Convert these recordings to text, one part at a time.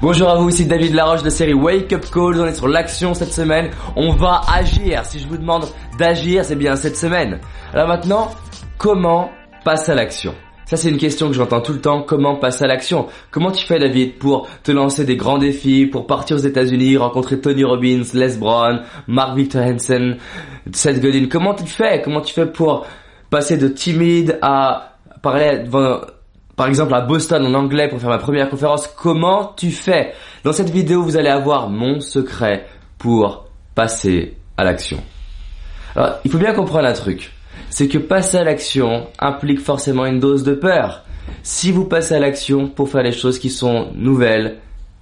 Bonjour à vous, ici David Laroche de série Wake Up Calls. On est sur l'action cette semaine. On va agir. Si je vous demande d'agir, c'est bien cette semaine. Alors maintenant, comment passer à l'action? Ça c'est une question que j'entends tout le temps, comment passer à l'action? Comment tu fais David pour te lancer des grands défis, pour partir aux États-Unis, rencontrer Tony Robbins, Les Brown, Mark Victor Hansen, Seth Godin? Comment tu fais? Comment tu fais pour passer de timide à parler devant par exemple à Boston en anglais pour faire ma première conférence, comment tu fais? Dans cette vidéo, vous allez avoir mon secret pour passer à l'action. Alors, il faut bien comprendre un truc. C'est que passer à l'action implique forcément une dose de peur. Si vous passez à l'action pour faire les choses qui sont nouvelles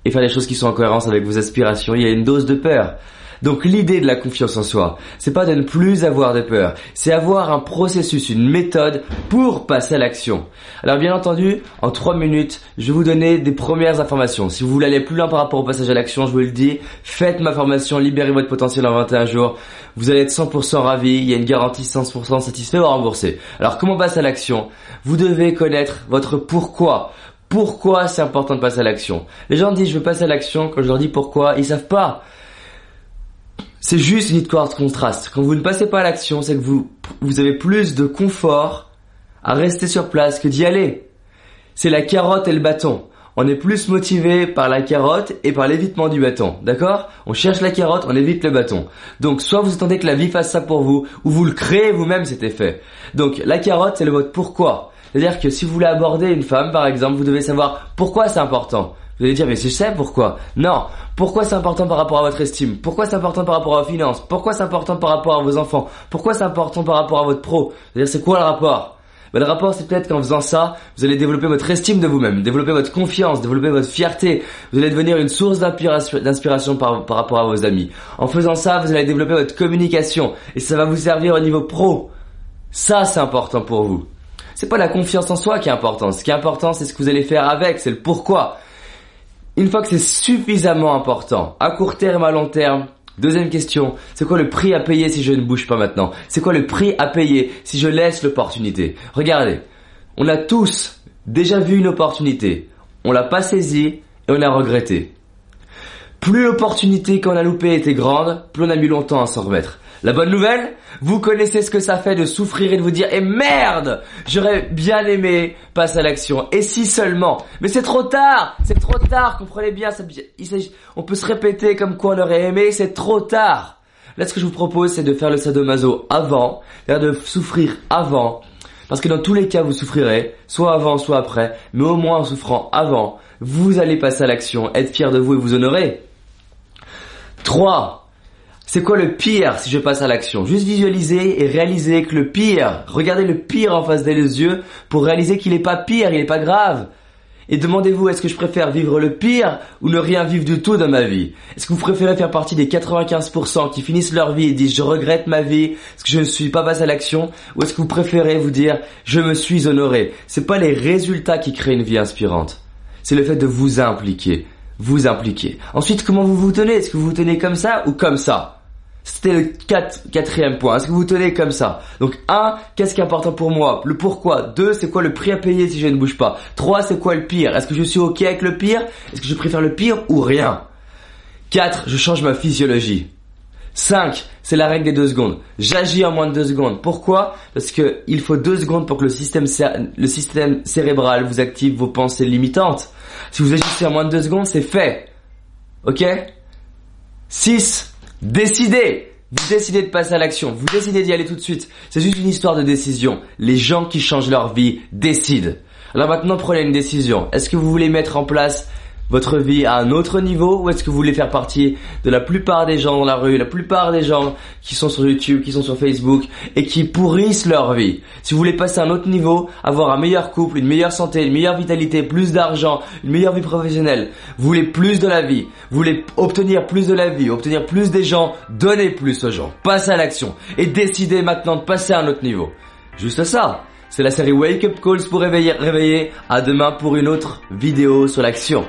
et faire les choses qui sont en cohérence avec vos aspirations, il y a une dose de peur. Donc l'idée de la confiance en soi, c'est pas de ne plus avoir de peur, c'est avoir un processus, une méthode pour passer à l'action. Alors bien entendu, en 3 minutes, je vais vous donner des premières informations. Si vous voulez aller plus loin par rapport au passage à l'action, je vous le dis, faites ma formation, libérez votre potentiel en 21 jours. Vous allez être 100% ravi, il y a une garantie 100% satisfait ou remboursé. Alors comment passer à l'action? Vous devez connaître votre pourquoi. Pourquoi c'est important de passer à l'action? Les gens disent je veux passer à l'action, quand je leur dis pourquoi, ils savent pas. C'est juste une histoire de contraste. Quand vous ne passez pas à l'action, c'est que vous, vous avez plus de confort à rester sur place que d'y aller. C'est la carotte et le bâton. On est plus motivé par la carotte et par l'évitement du bâton. D'accord? On cherche la carotte, on évite le bâton. Donc soit vous attendez que la vie fasse ça pour vous, ou vous le créez vous-même cet effet. Donc la carotte, c'est le votre pourquoi. C'est-à-dire que si vous voulez aborder une femme, par exemple, vous devez savoir pourquoi c'est important. Vous allez dire, mais je sais pourquoi. Non. Pourquoi c'est important par rapport à votre estime? Pourquoi c'est important par rapport à vos finances? Pourquoi c'est important par rapport à vos enfants? Pourquoi c'est important par rapport à votre pro? C'est-à-dire, c'est quoi le rapport? Ben, Le rapport, c'est peut-être qu'en faisant ça, vous allez développer votre estime de vous-même, développer votre confiance, développer votre fierté. Vous allez devenir une source d'inspiration par, par rapport à vos amis. En faisant ça, vous allez développer votre communication. Et ça va vous servir au niveau pro. Ça, c'est important pour vous. C'est pas la confiance en soi qui est important. Ce qui est important, c'est ce que vous allez faire avec, c'est le pourquoi. Une fois que c'est suffisamment important, à court terme, à long terme, deuxième question, c'est quoi le prix à payer si je ne bouge pas maintenant? C'est quoi le prix à payer si je laisse l'opportunité? Regardez, on a tous déjà vu une opportunité, on l'a pas saisie et on a regretté. Plus l'opportunité qu'on a loupée était grande, plus on a mis longtemps à s'en remettre. La bonne nouvelle, vous connaissez ce que ça fait de souffrir et de vous dire "Eh merde, j'aurais bien aimé passer à l'action." Et si seulement. Mais c'est trop tard, c'est trop tard, comprenez bien, ça, on peut se répéter comme quoi on aurait aimé, c'est trop tard. Là ce que je vous propose c'est de faire le sadomaso avant, de souffrir avant parce que dans tous les cas vous souffrirez, soit avant, soit après, mais au moins en souffrant avant, vous allez passer à l'action, être fier de vous et vous honorer. 3. C'est quoi le pire si je passe à l'action? Juste visualiser et réaliser que le pire, regardez le pire en face des yeux pour réaliser qu'il n'est pas pire, il n'est pas grave. Et demandez-vous, est-ce que je préfère vivre le pire ou ne rien vivre du tout dans ma vie? Est-ce que vous préférez faire partie des 95% qui finissent leur vie et disent je regrette ma vie, est-ce que je ne suis pas passé à l'action? Ou est-ce que vous préférez vous dire je me suis honoré? C'est pas les résultats qui créent une vie inspirante. C'est le fait de vous impliquer. Vous impliquer. Ensuite, comment vous vous tenez? Est-ce que vous vous tenez comme ça ou comme ça? C'était le quatrième point. Est-ce que vous tenez comme ça? Donc un, qu'est-ce qui est important pour moi? Le pourquoi. Deux, c'est quoi le prix à payer si je ne bouge pas? Trois, c'est quoi le pire? Est-ce que je suis ok avec le pire? Est-ce que je préfère le pire ou rien? Quatre, je change ma physiologie. 5. C'est la règle des deux secondes. J'agis en moins de deux secondes. Pourquoi? Parce que il faut deux secondes pour que le système, le système cérébral vous active vos pensées limitantes. Si vous agissez en moins de deux secondes, c'est fait. Ok? 6. Décidez vous décidez de passer à l'action, vous décidez d'y aller tout de suite. C'est juste une histoire de décision. Les gens qui changent leur vie décident. Alors maintenant prenez une décision. Est-ce que vous voulez mettre en place votre vie à un autre niveau ou est-ce que vous voulez faire partie de la plupart des gens dans la rue, la plupart des gens qui sont sur YouTube, qui sont sur Facebook et qui pourrissent leur vie? Si vous voulez passer à un autre niveau, avoir un meilleur couple, une meilleure santé, une meilleure vitalité, plus d'argent, une meilleure vie professionnelle, vous voulez plus de la vie, vous voulez obtenir plus de la vie, obtenir plus des gens, donnez plus aux gens, passez à l'action et décidez maintenant de passer à un autre niveau. Juste ça. C'est la série Wake Up Calls pour réveiller, réveiller. À demain pour une autre vidéo sur l'action.